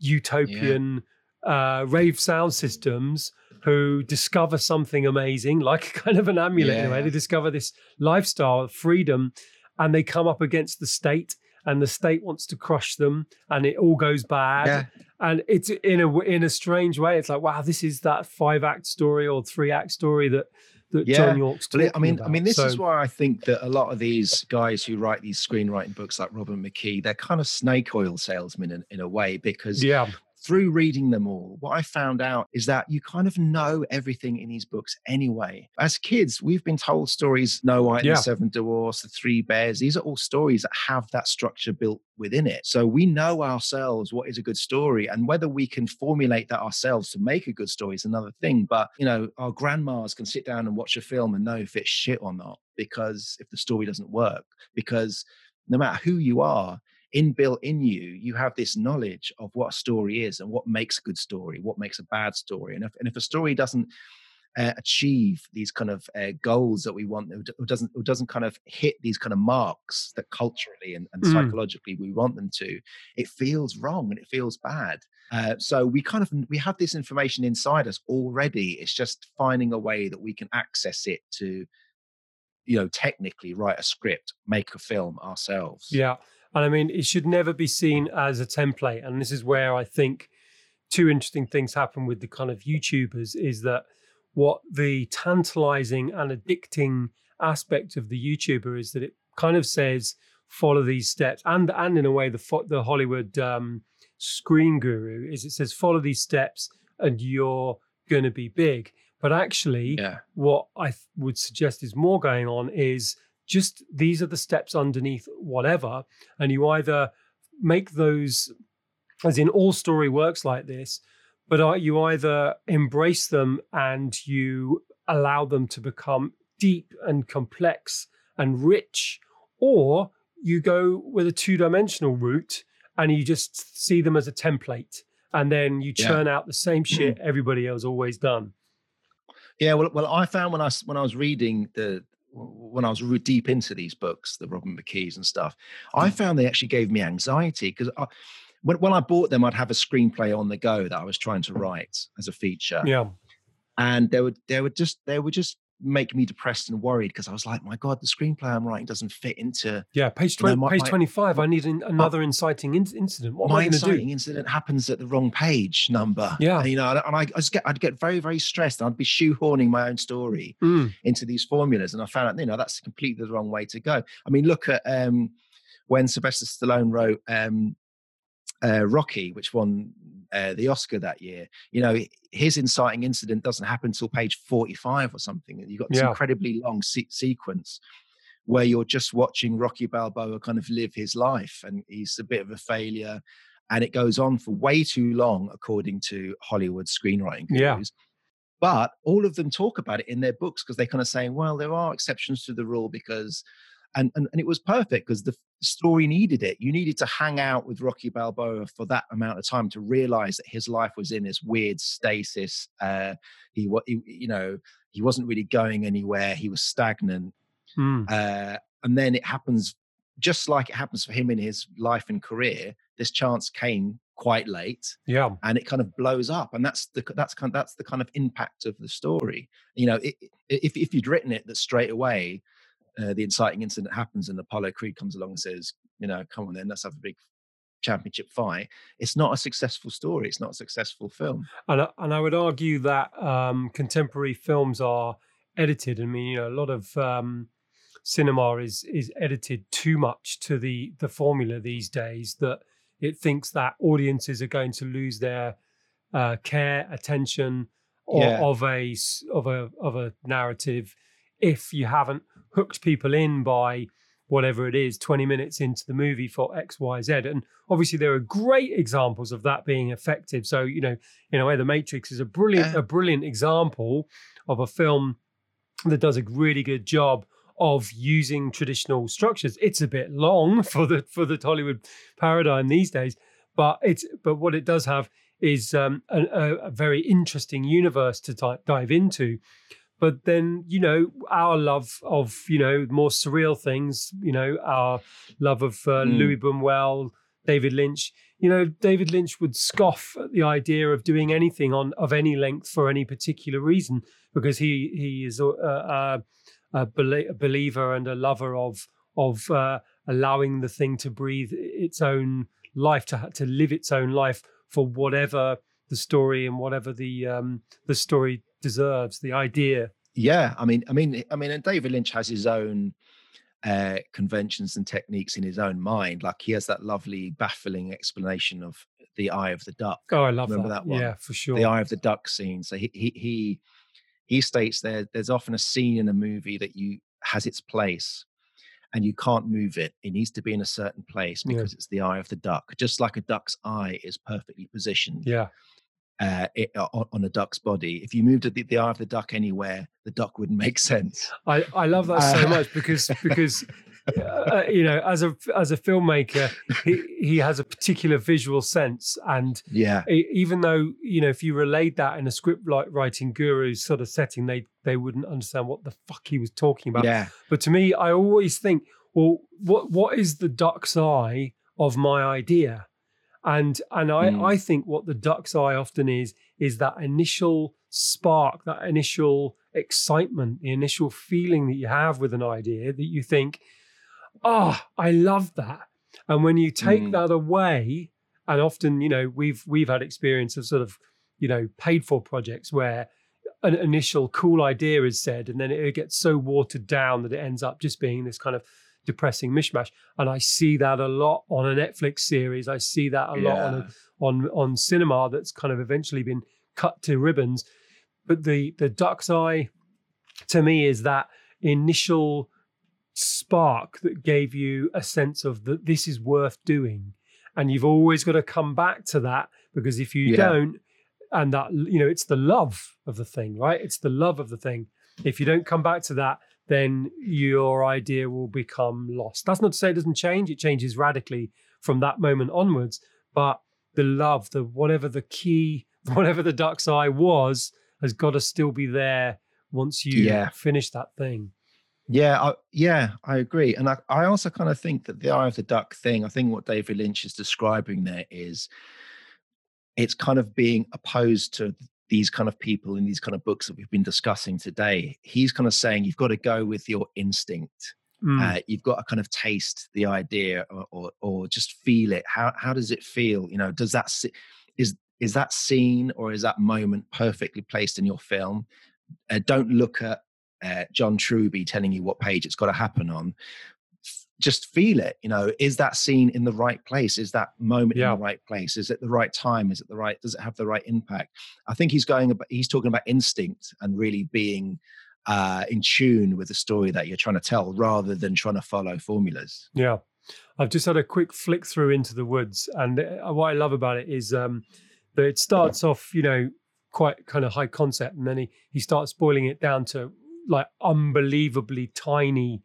utopian yeah. uh, rave sound systems who discover something amazing, like kind of an amulet yeah. in a way. They discover this lifestyle of freedom, and they come up against the state and the state wants to crush them and it all goes bad yeah. and it's in a in a strange way it's like wow this is that five act story or three act story that that yeah. John Yorke's talking I mean about. I mean this so, is why I think that a lot of these guys who write these screenwriting books like Robert McKee they're kind of snake oil salesmen in, in a way because yeah through reading them all, what I found out is that you kind of know everything in these books anyway. As kids, we've been told stories Snow White and Yeah. the Seven Dwarfs, the Three Bears. These are all stories that have that structure built within it. So we know ourselves what is a good story and whether we can formulate that ourselves to make a good story is another thing. But, you know, our grandmas can sit down and watch a film and know if it's shit or not because if the story doesn't work, because no matter who you are, inbuilt in you, you have this knowledge of what a story is and what makes a good story, what makes a bad story. And if, and if a story doesn't uh, achieve these kind of uh, goals that we want, or doesn't, or doesn't kind of hit these kind of marks that culturally and, and Mm. psychologically we want them to, it feels wrong and it feels bad. Uh, so we kind of we have this information inside us already. It's just finding a way that we can access it to, you know, technically write a script, make a film ourselves. Yeah. And I mean, it should never be seen as a template. And this is where I think two interesting things happen with the kind of YouTubers is that what the tantalizing and addicting aspect of the YouTuber is that it kind of says, follow these steps. And, and in a way, the, the Hollywood um, screen guru is it says, follow these steps and you're going to be big. But actually, Yeah. what I th- would suggest is more going on is just these are the steps underneath whatever, and you either make those, as in all story works like this, but you either embrace them and you allow them to become deep and complex and rich, or you go with a two dimensional route and you just see them as a template. And then you Yeah. churn out the same mm-hmm. shit everybody else always done. Yeah, well, well, I found when I when I was reading the when I was deep into these books, the Robin McKees and stuff, I mm. found they actually gave me anxiety because when when I bought them, I'd have a screenplay on the go that I was trying to write as a feature, Yeah. and they were, they would just they were just make me depressed and worried because I was like, my God, the screenplay I'm writing doesn't fit into Yeah, page You know, my- page my- 25. I need an, another inciting in- incident. What am my I going to inciting incident happens at the wrong page number. Yeah. you know, and I, I just get I'd get very very stressed. and I'd be shoehorning my own story Mm, into these formulas and i found out you know that's completely the wrong way to go i mean look at um when sylvester stallone wrote um uh, rocky which won uh, the oscar that year you know his inciting incident doesn't happen until page 45 or something you've got this Yeah. incredibly long se- sequence where you're just watching rocky balboa kind of live his life and he's a bit of a failure and it goes on for way too long according to hollywood screenwriting Yeah. but all of them talk about it in their books because they're kind of saying well there are exceptions to the rule because and and, and it was perfect because the story needed it you needed to hang out with rocky balboa for that amount of time to realize that his life was in this weird stasis uh he what you know he wasn't really going anywhere he was stagnant mm. uh and then it happens just like it happens for him in his life and career this chance came quite late Yeah. and it kind of blows up and that's the that's kind that's the kind of impact of the story you know it- if, if you'd written it that straight away uh, the inciting incident happens and apollo creed comes along and says you know come on then let's have a big championship fight it's not a successful story it's not a successful film And, I- and I would argue that um, contemporary films are edited. I mean, you know, a lot of um, cinema is is edited too much to the the formula these days that it thinks that audiences are going to lose their uh, care, attention, or Yeah. of a of a of a narrative if you haven't hooked people in by whatever it is 20 minutes into the movie for x y z. And obviously there are great examples of that being effective. So you know in a way the matrix is a brilliant Yeah. a brilliant example of a film that does a really good job of using traditional structures. It's a bit long for the for the hollywood paradigm these days but it's but what it does have is um, a, a, a very interesting universe to di- dive into but then you know our love of you know more surreal things you know our love of uh, Mm. louis buñuel david lynch you know david lynch would scoff at the idea of doing anything on of any length for any particular reason because he he is a, a, a, belie- a believer and a lover of of uh, allowing the thing to breathe its own life to to live its own life for whatever the story and whatever the um, the story deserves the idea yeah i mean i mean i mean and david lynch has his own uh conventions and techniques in his own mind like he has that lovely baffling explanation of the Eye of the Duck. Oh, I love Remember that. that one? Yeah, for sure. the Eye of the Duck scene. So he he he, he states there there's often a scene in a movie that you has its place and you can't move it. It needs to be in a certain place Yeah. because it's the eye of the duck. Just like a duck's eye is perfectly positioned yeah. Uh, it, on, on a duck's body. If you moved the, the eye of the duck anywhere, the duck wouldn't make sense. I, I love that so Uh, much because because uh, you know as a as a filmmaker he he has a particular visual sense and Yeah. even though you know if you relayed that in a script like writing guru sort of setting they they wouldn't understand what the fuck he was talking about Yeah. but to me i always think well what what is the duck's eye of my idea and and i Mm. i think what the duck's eye often is is that initial spark that initial excitement the initial feeling that you have with an idea that you think oh i love that and when you take Mm. that away and often you know we've we've had experience of sort of you know paid for projects where an initial cool idea is said and then it gets so watered down that it ends up just being this kind of depressing mishmash. And i see that a lot on a netflix series. I see that a lot on a, on on cinema that's kind of eventually been cut to ribbons. But the the duck's eye to me is that initial spark that gave you a sense of that this is worth doing. And you've always got to come back to that because if you Yeah. don't and that you know it's the love of the thing right? It's the love of the thing. If you don't come back to that then your idea will become lost that's not to say it doesn't change it changes radically from that moment onwards but the love the whatever the key whatever the duck's eye was has got to still be there once you Yeah. finish that thing Yeah, I, yeah, I agree, and I, I also kind of think that the eye of the duck thing. I think what David Lynch is describing there is it's kind of being opposed to these kind of people in these kind of books that we've been discussing today. He's kind of saying you've got to go with your instinct. Mm. Uh, you've got to kind of taste the idea or, or or just feel it. How how does it feel? You know, does that is is that scene or is that moment perfectly placed in your film? Uh, don't look at uh, John Truby telling you what page it's got to happen on. Just feel it. You know, is that scene in the right place? Is that moment Yeah. in the right place? Is it the right time? Is it the right? Does it have the right impact? I think he's going about. He's talking about instinct and really being uh, in tune with the story that you're trying to tell, rather than trying to follow formulas. Yeah. I've just had a quick flick through into the woods. And uh, what I love about it is um, that it starts off, you know, quite kind of high concept. And then he, he starts boiling it down to like unbelievably tiny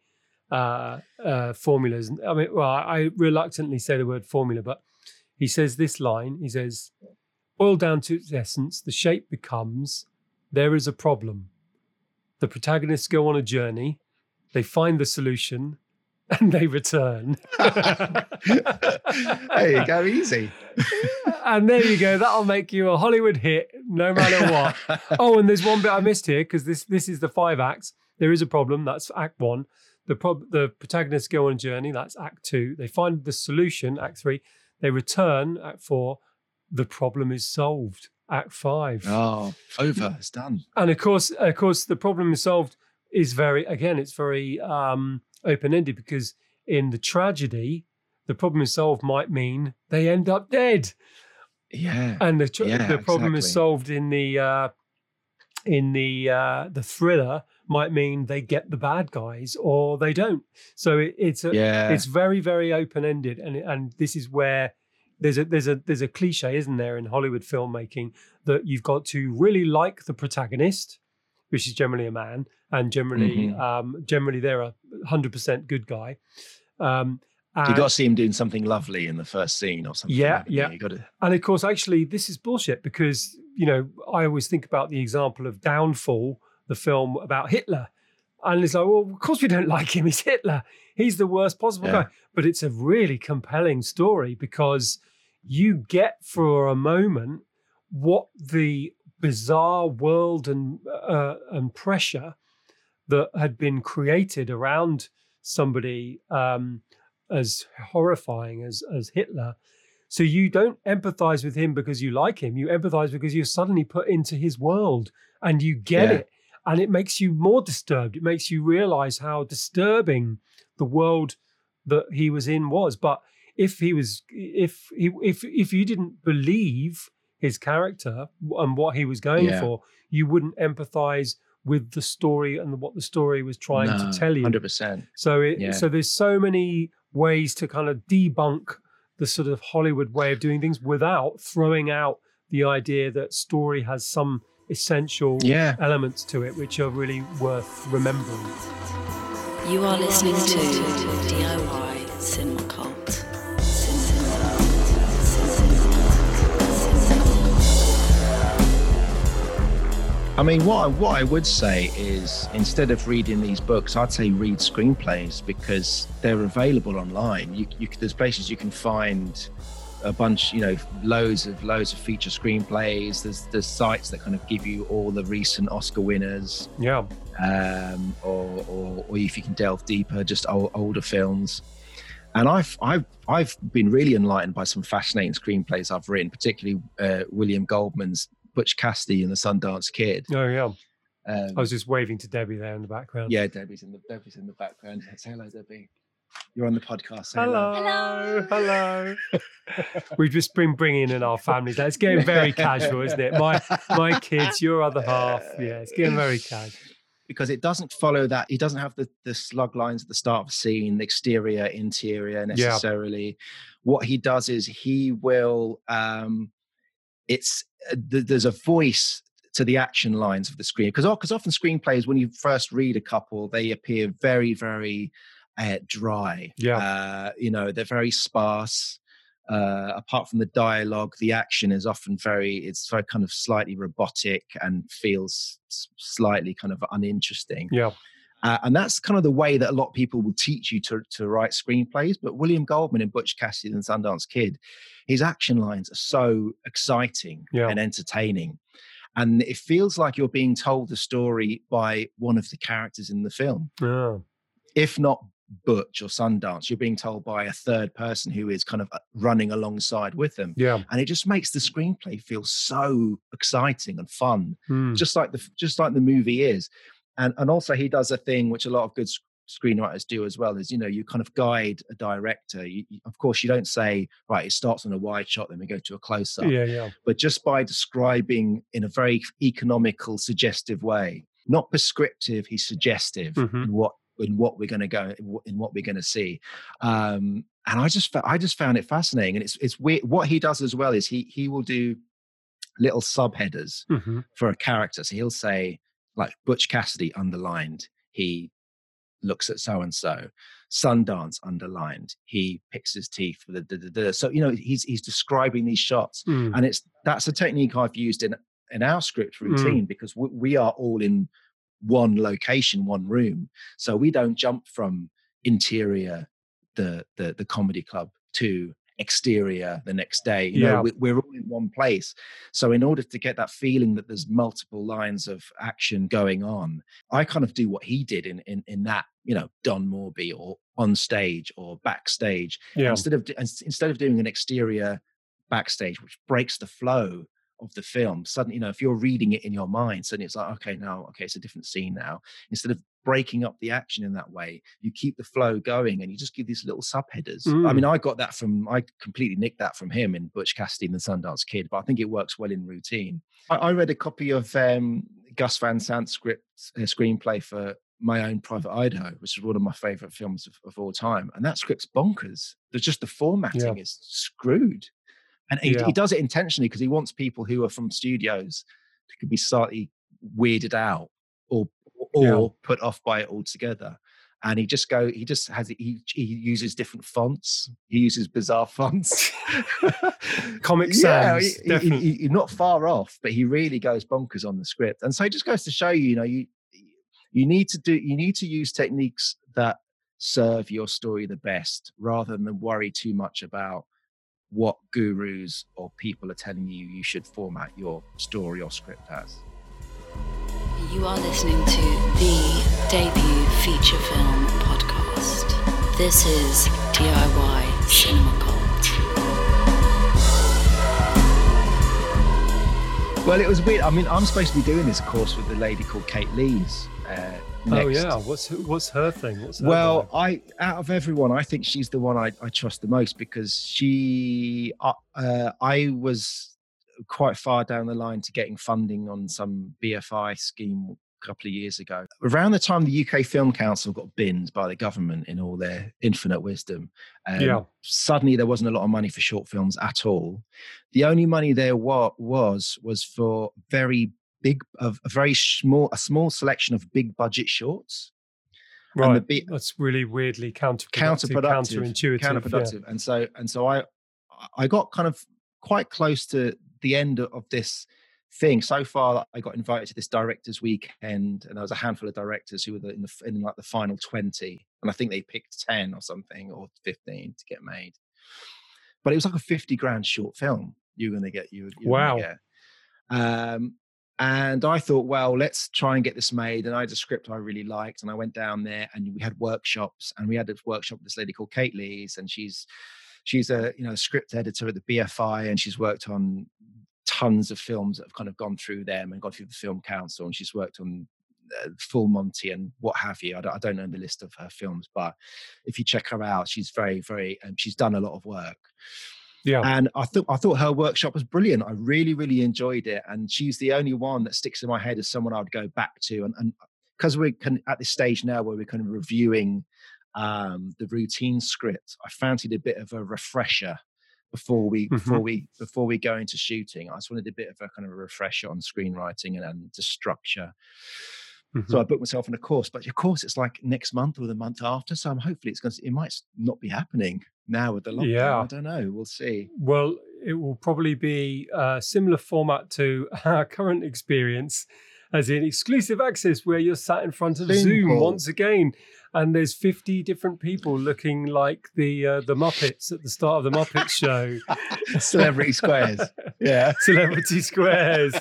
uh, uh, formulas. I mean, well, I reluctantly say the word formula, but he says this line he says, boiled down to its essence, the shape becomes there is a problem. The protagonists go on a journey, they find the solution, and they return. there you go, easy. and there you go. That'll make you a Hollywood hit, no matter what. oh, and there's one bit I missed here because this this is the five acts. There is a problem. That's Act One. The prob- the protagonists go on a journey. That's Act Two. They find the solution. Act Three. They return. Act Four. The problem is solved. Act Five. Oh, over. It's done. And of course, of course, the problem is solved is very again, it's very um, open ended because in the tragedy, the problem is solved might mean they end up dead, Yeah. and the tr- Yeah, the problem is solved in the uh, in the uh, the thriller might mean they get the bad guys or they don't. So it, it's a, Yeah. it's very very open ended, and and this is where there's a there's a there's a cliche, isn't there, in Hollywood filmmaking that you've got to really like the protagonist, which is generally a man, and generally Mhm. um, generally they're a hundred percent good guy. Um, you and- got to see him doing something lovely in the first scene or something. Yeah, you? yeah. You got to. and of course, actually, this is bullshit because you know I always think about the example of Downfall, the film about Hitler, and it's like, well, of course we don't like him. He's Hitler. He's the worst possible Yeah. guy. But it's a really compelling story because you get for a moment what the bizarre world and uh, and pressure that had been created around somebody um, as horrifying as as Hitler. So you don't empathize with him because you like him. You empathize because you're suddenly put into his world and you get Yeah. it. And it makes you more disturbed. It makes you realize how disturbing the world that he was in was. But if he was if he if if you didn't believe his character and what he was going Yeah. for, you wouldn't empathize with the story and what the story was trying to tell you. Hundred percent. So it, Yeah. so there's so many ways to kind of debunk the sort of Hollywood way of doing things without throwing out the idea that story has some essential Yeah. elements to it which are really worth remembering. You are listening to DIY Cinema Cult. I mean, what I, what I would say is instead of reading these books, I'd say read screenplays because they're available online. You, you, there's places you can find a bunch, you know, loads of loads of feature screenplays. There's there's sites that kind of give you all the recent Oscar winners, Yeah. um, or, or or if you can delve deeper, just old, older films. And I've I've I've been really enlightened by some fascinating screenplays I've written, particularly uh, William Goldman's Butch Cassidy and the Sundance Kid. Oh yeah. Um, I was just waving to Debbie there in the background. yeah, Debbie's in the Debbie's in the background. Say hello, Debbie. You're on the podcast. Say Hello. Hello. We've just been bringing in our families. It's getting very casual, isn't it? My my kids, your other half. Yeah, it's getting very casual. because it doesn't follow that. He doesn't have the the slug lines at the start of the scene, the exterior, interior necessarily. What he does is he will. um It's uh, th- there's a voice to the action lines of the screen because because often screenplays when you first read a couple they appear very very uh, dry. Yeah. uh, you know they're very sparse. Uh, apart from the dialogue, the action is often very it's very kind of slightly robotic and feels slightly kind of uninteresting. Yeah. Uh, and that's kind of the way that a lot of people will teach you to, to write screenplays. But William Goldman in Butch Cassidy and Sundance Kid, his action lines are so exciting Yeah. and entertaining. And it feels like you're being told the story by one of the characters in the film. Yeah. If not Butch or Sundance, you're being told by a third person who is kind of uh, running alongside with them. Yeah. And it just makes the screenplay feel so exciting and fun Hmm. just like the just like the movie is and and also he does a thing which a lot of good screenwriters do as well is you know you kind of guide a director you, you- of course you don't say right it starts on a wide shot then we go to a close up Yeah, yeah. but just by describing in a very economical suggestive way not prescriptive he's suggestive Mhm. in what in what we're going to go in what- we're going to see um and i just i just found it fascinating and it's it's weird what he does as well is he he will do little subheaders hmm for a character. So he'll say, like Butch Cassidy underlined, he looks at so and so. Sundance underlined, he picks his teeth with da, da. So you know he's he's describing these shots, Mm. and it's that's a technique I've used in in our script Mm. routine because we, we are all in one location, one room, so we don't jump from interior the the the comedy club to exterior the next day you Yeah. know we, we're all in one place so in order to get that feeling that there's multiple lines of action going on i kind of do what he did in in, in that you know don morby or on stage or backstage Yeah. instead of instead of doing an exterior backstage which breaks the flow of the film suddenly you know if you're reading it in your mind suddenly it's like okay now okay it's a different scene now. Instead of breaking up the action in that way you keep the flow going and you just give these little subheaders. I Mm. mean i got that from i completely nicked that from him in butch cassidy and the sundance kid but i think it works well in routine. I, I read a copy of um, gus van sant's script uh, screenplay for my own private idaho which is one of my favorite films of, of all time and that script's bonkers. There's just the formatting is screwed and he, Yeah. he does it intentionally because he wants people who are from studios to could be slightly weirded out or or Yeah. put off by it altogether. And he just go he just has he, he uses different fonts. He uses bizarre fonts. Comic yeah, he- he- he- not far off but he really goes bonkers on the script. And so it just goes to show you you know you you need to do you need to use techniques that serve your story the best rather than worry too much about what gurus or people are telling you you should format your story or script as You are listening to the debut feature film podcast. This is DIY Cinema Cult. Well, it was weird. I mean, I'm supposed to be doing this course with a lady called Kate Leys, Uh, Oh yeah, what's what's her thing? What's her Well, vibe? I out of everyone, I think she's the one I, I trust the most because she, uh, uh, I was quite far down the line to getting funding on some BFI scheme a couple of years ago. Around the time the UK Film Council got binned by the government in all their infinite wisdom, um, Yeah. suddenly there wasn't a lot of money for short films at all. The only money there wa- was was for very big, of a very small, a small selection of big budget shorts and the right. That's really weirdly counterproductive, counterproductive, counterintuitive. yeah. counterproductive. And so and so I I got kind of quite close to the end of this thing. So far, I got invited to this directors' weekend, and there was a handful of directors who were in the in like the final twenty, and I think they picked ten or something or fifteen to get made. But it was like a fifty grand short film. You're going to get you. you Wow. Um, and I thought, well, let's try and get this made. And I had a script I really liked, and I went down there and we had workshops, and we had a workshop with this lady called Kate Leys, and she's she's a you know script editor at the BFI, and she's worked on tons of films that have kind of gone through them and gone through the Film Council, and she's worked on uh, Full Monty and what have you. I don't, I don't know the list of her films, but if you check her out, she's very, very, um, she's done a lot of work. Yeah. And I thought I thought her workshop was brilliant. I really, really enjoyed it. And she's the only one that sticks in my head as someone I'd go back to. And and because we're kind at this stage now where we're kind of reviewing um, the routine script, I fancied a bit of a refresher before we before we before we go into shooting. I just wanted a bit of a kind of a refresher on screenwriting and, and the structure. So I mm-hmm. booked myself on a course, but of course it's like next month or the month after. So I'm hopefully it's going to, it might not be happening now with the lockdown. Yeah. I don't know. We'll see. Well, it will probably be a similar format to our current experience, as in exclusive access, where you're sat in front of Zoom Zoom, once again, and there's 50 different people looking like the uh, the Muppets at the start of the Muppet Show. Celebrity squares. Yeah. Celebrity Squares.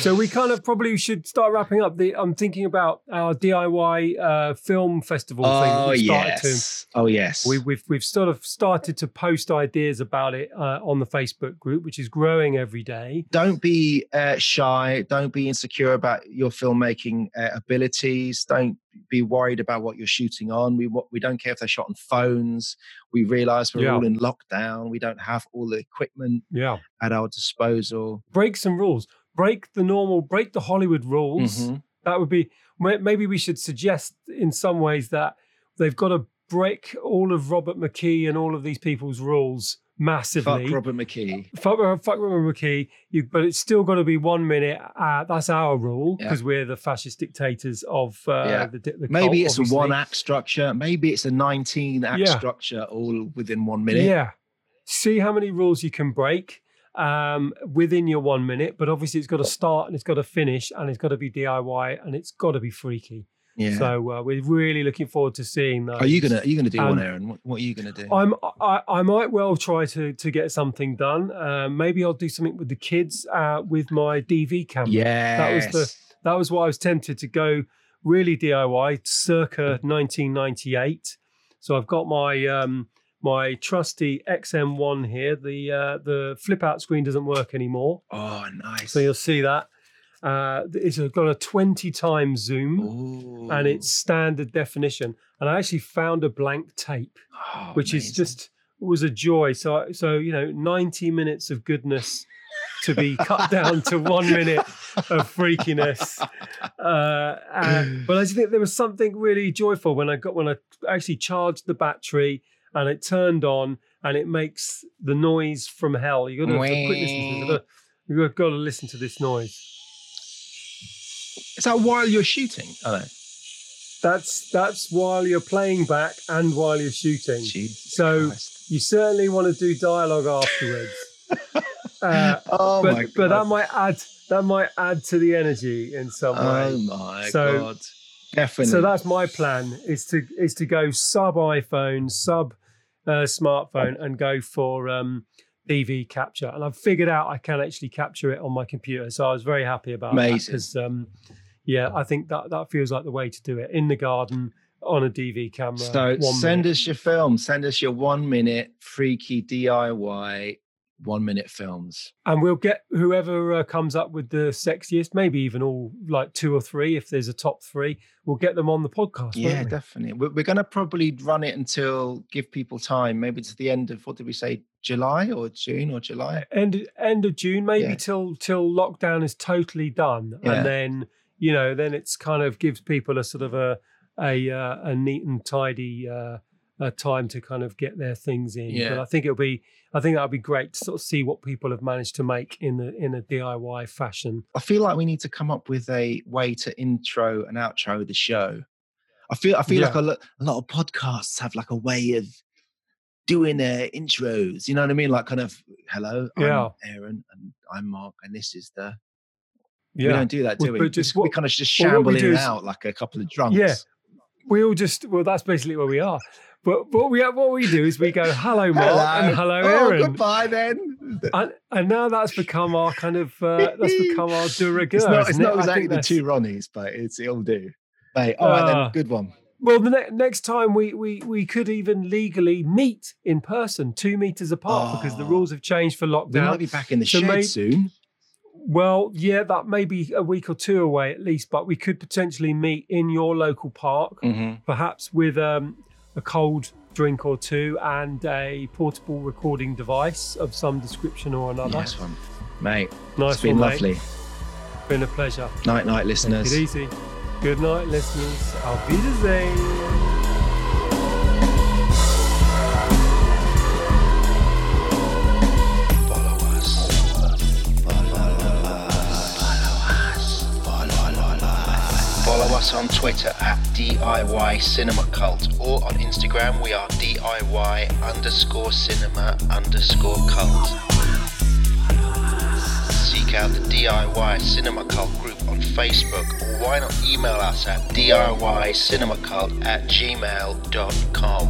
so we kind of probably should start wrapping up. The I'm thinking about our DIY uh, film festival thing. Oh we started to- yes. Oh yes. we, we've we've sort of started to post ideas about it uh, on the Facebook group, which is growing every day. don't be uh, shy. Don't be insecure about your filmmaking uh, abilities. Don't be worried about what you're shooting on. We we don't care if they're shot on phones. We realize we're Yeah. all in lockdown. We don't have all the equipment Yeah, at our disposal. break some rules. Break the normal. Break the Hollywood rules. Mhm. That would be maybe we should suggest in some ways that they've got to break all of Robert McKee and all of these people's rules massively. Fuck Robert McKee. fuck, uh, fuck Robert McKee, you, but it's still got to be one minute. Uh, that's our rule Yeah. because we're the fascist dictators of uh, Yeah. the, the Maybe it's obviously. a one act structure. Maybe it's a 19 act Yeah. structure all within one minute. Yeah. See how many rules you can break um, within your one minute, but obviously it's got to start and it's got to finish and it's got to be DIY and it's got to be freaky. Yeah. So uh, we're really looking forward to seeing those. are you gonna are you gonna do one, Um, Aaron? What, what are you gonna do? I'm I, I might well try to to get something done. Uh, maybe I'll do something with the kids uh, with my DV camera. Yeah. that was the- that was why I was tempted to go really DIY circa 1998. So I've got my um, my trusty XM1 here. The uh, the flip out screen doesn't work anymore, Oh, nice. so you'll see that. Uh, it's got a 20 times zoom Ooh. and it's standard definition. And I actually found a blank tape, Oh, which is just was a joy. So so you know, 90 minutes of goodness to be cut down to one minute of freakiness. Uh, and- but I just think there was something really joyful when I got when I actually charged the battery and it turned on and it makes the noise from hell. You got to listen to this. You've got to listen to this noise. Is that while you're shooting? Oh, no. That's that's while you're playing back and while you're shooting. Jesus So Christ. you certainly want to do dialogue afterwards. uh, oh but my but that might add that might add to the energy in some way. Oh my So- god! Definitely. So that's my plan is to is to go sub iPhone, sub uh, smartphone, and go for um, DV capture. And I've figured out I can actually capture it on my computer, so I was very happy about that Amazing. because um, yeah, I think that that feels like the way to do it in the garden on a DV camera. So send minute. us your film. Send us your one minute freaky DIY one minute films. And we'll get whoever uh, comes up with the sexiest, maybe even all like two or three, if there's a top three, we'll get them on the podcast. Yeah, we? definitely. We're, we're going to probably run it until give people time, maybe to the end of what did we say, July or June or July? end end of June, maybe Yeah. till till lockdown is totally done, Yeah. and then you know, then it's kind of gives people a sort of a a uh, a neat and tidy uh, time to kind of get their things in. Yeah. But I think it'll be I think that'll be great to sort of see what people have managed to make in the in a DIY fashion. I feel like we need to come up with a way to intro and outro the show. I feel I feel like a lot, a lot of podcasts have like a way of doing their intros. You know what I mean? Like kind of hello, Yeah. I'm Aaron and I'm Mark, and this is the. Yeah, We don't do that, do we? but We just we what- kind of just shamble in and is- out like a couple of drunks. Yeah. we all just well, that's basically where we are. But what we have what we do is we go hello Mark and hello oh, Aaron. goodbye then. And, and now that's become our kind of uh, that's become our de rigueur. It's not, it's isn't it? exactly the that's- two Ronnies, but it's it'll do. Mate, all right Ah. then, good one. Well, the ne- next time we, we we could even legally meet in person, two meters apart, because the Oh. rules have changed for lockdown. We might be back in the So shed soon. Well, yeah, that may be a week or two away at least, but we could potentially meet in your local park, Mm-hmm. perhaps with um, a cold drink or two and a portable recording device of some description or another. Nice one, mate. Nice it's been one, lovely. mate. Been a pleasure. Night, night, Take listeners. it easy. Good night, listeners. Auf Wiedersehen. Us on Twitter at DIY Cinema Cult or on Instagram we are DIY underscore cinema underscore cult. Seek out the DIY Cinema Cult group on Facebook or why not email us at DIY Cinema Cult at gmail.com.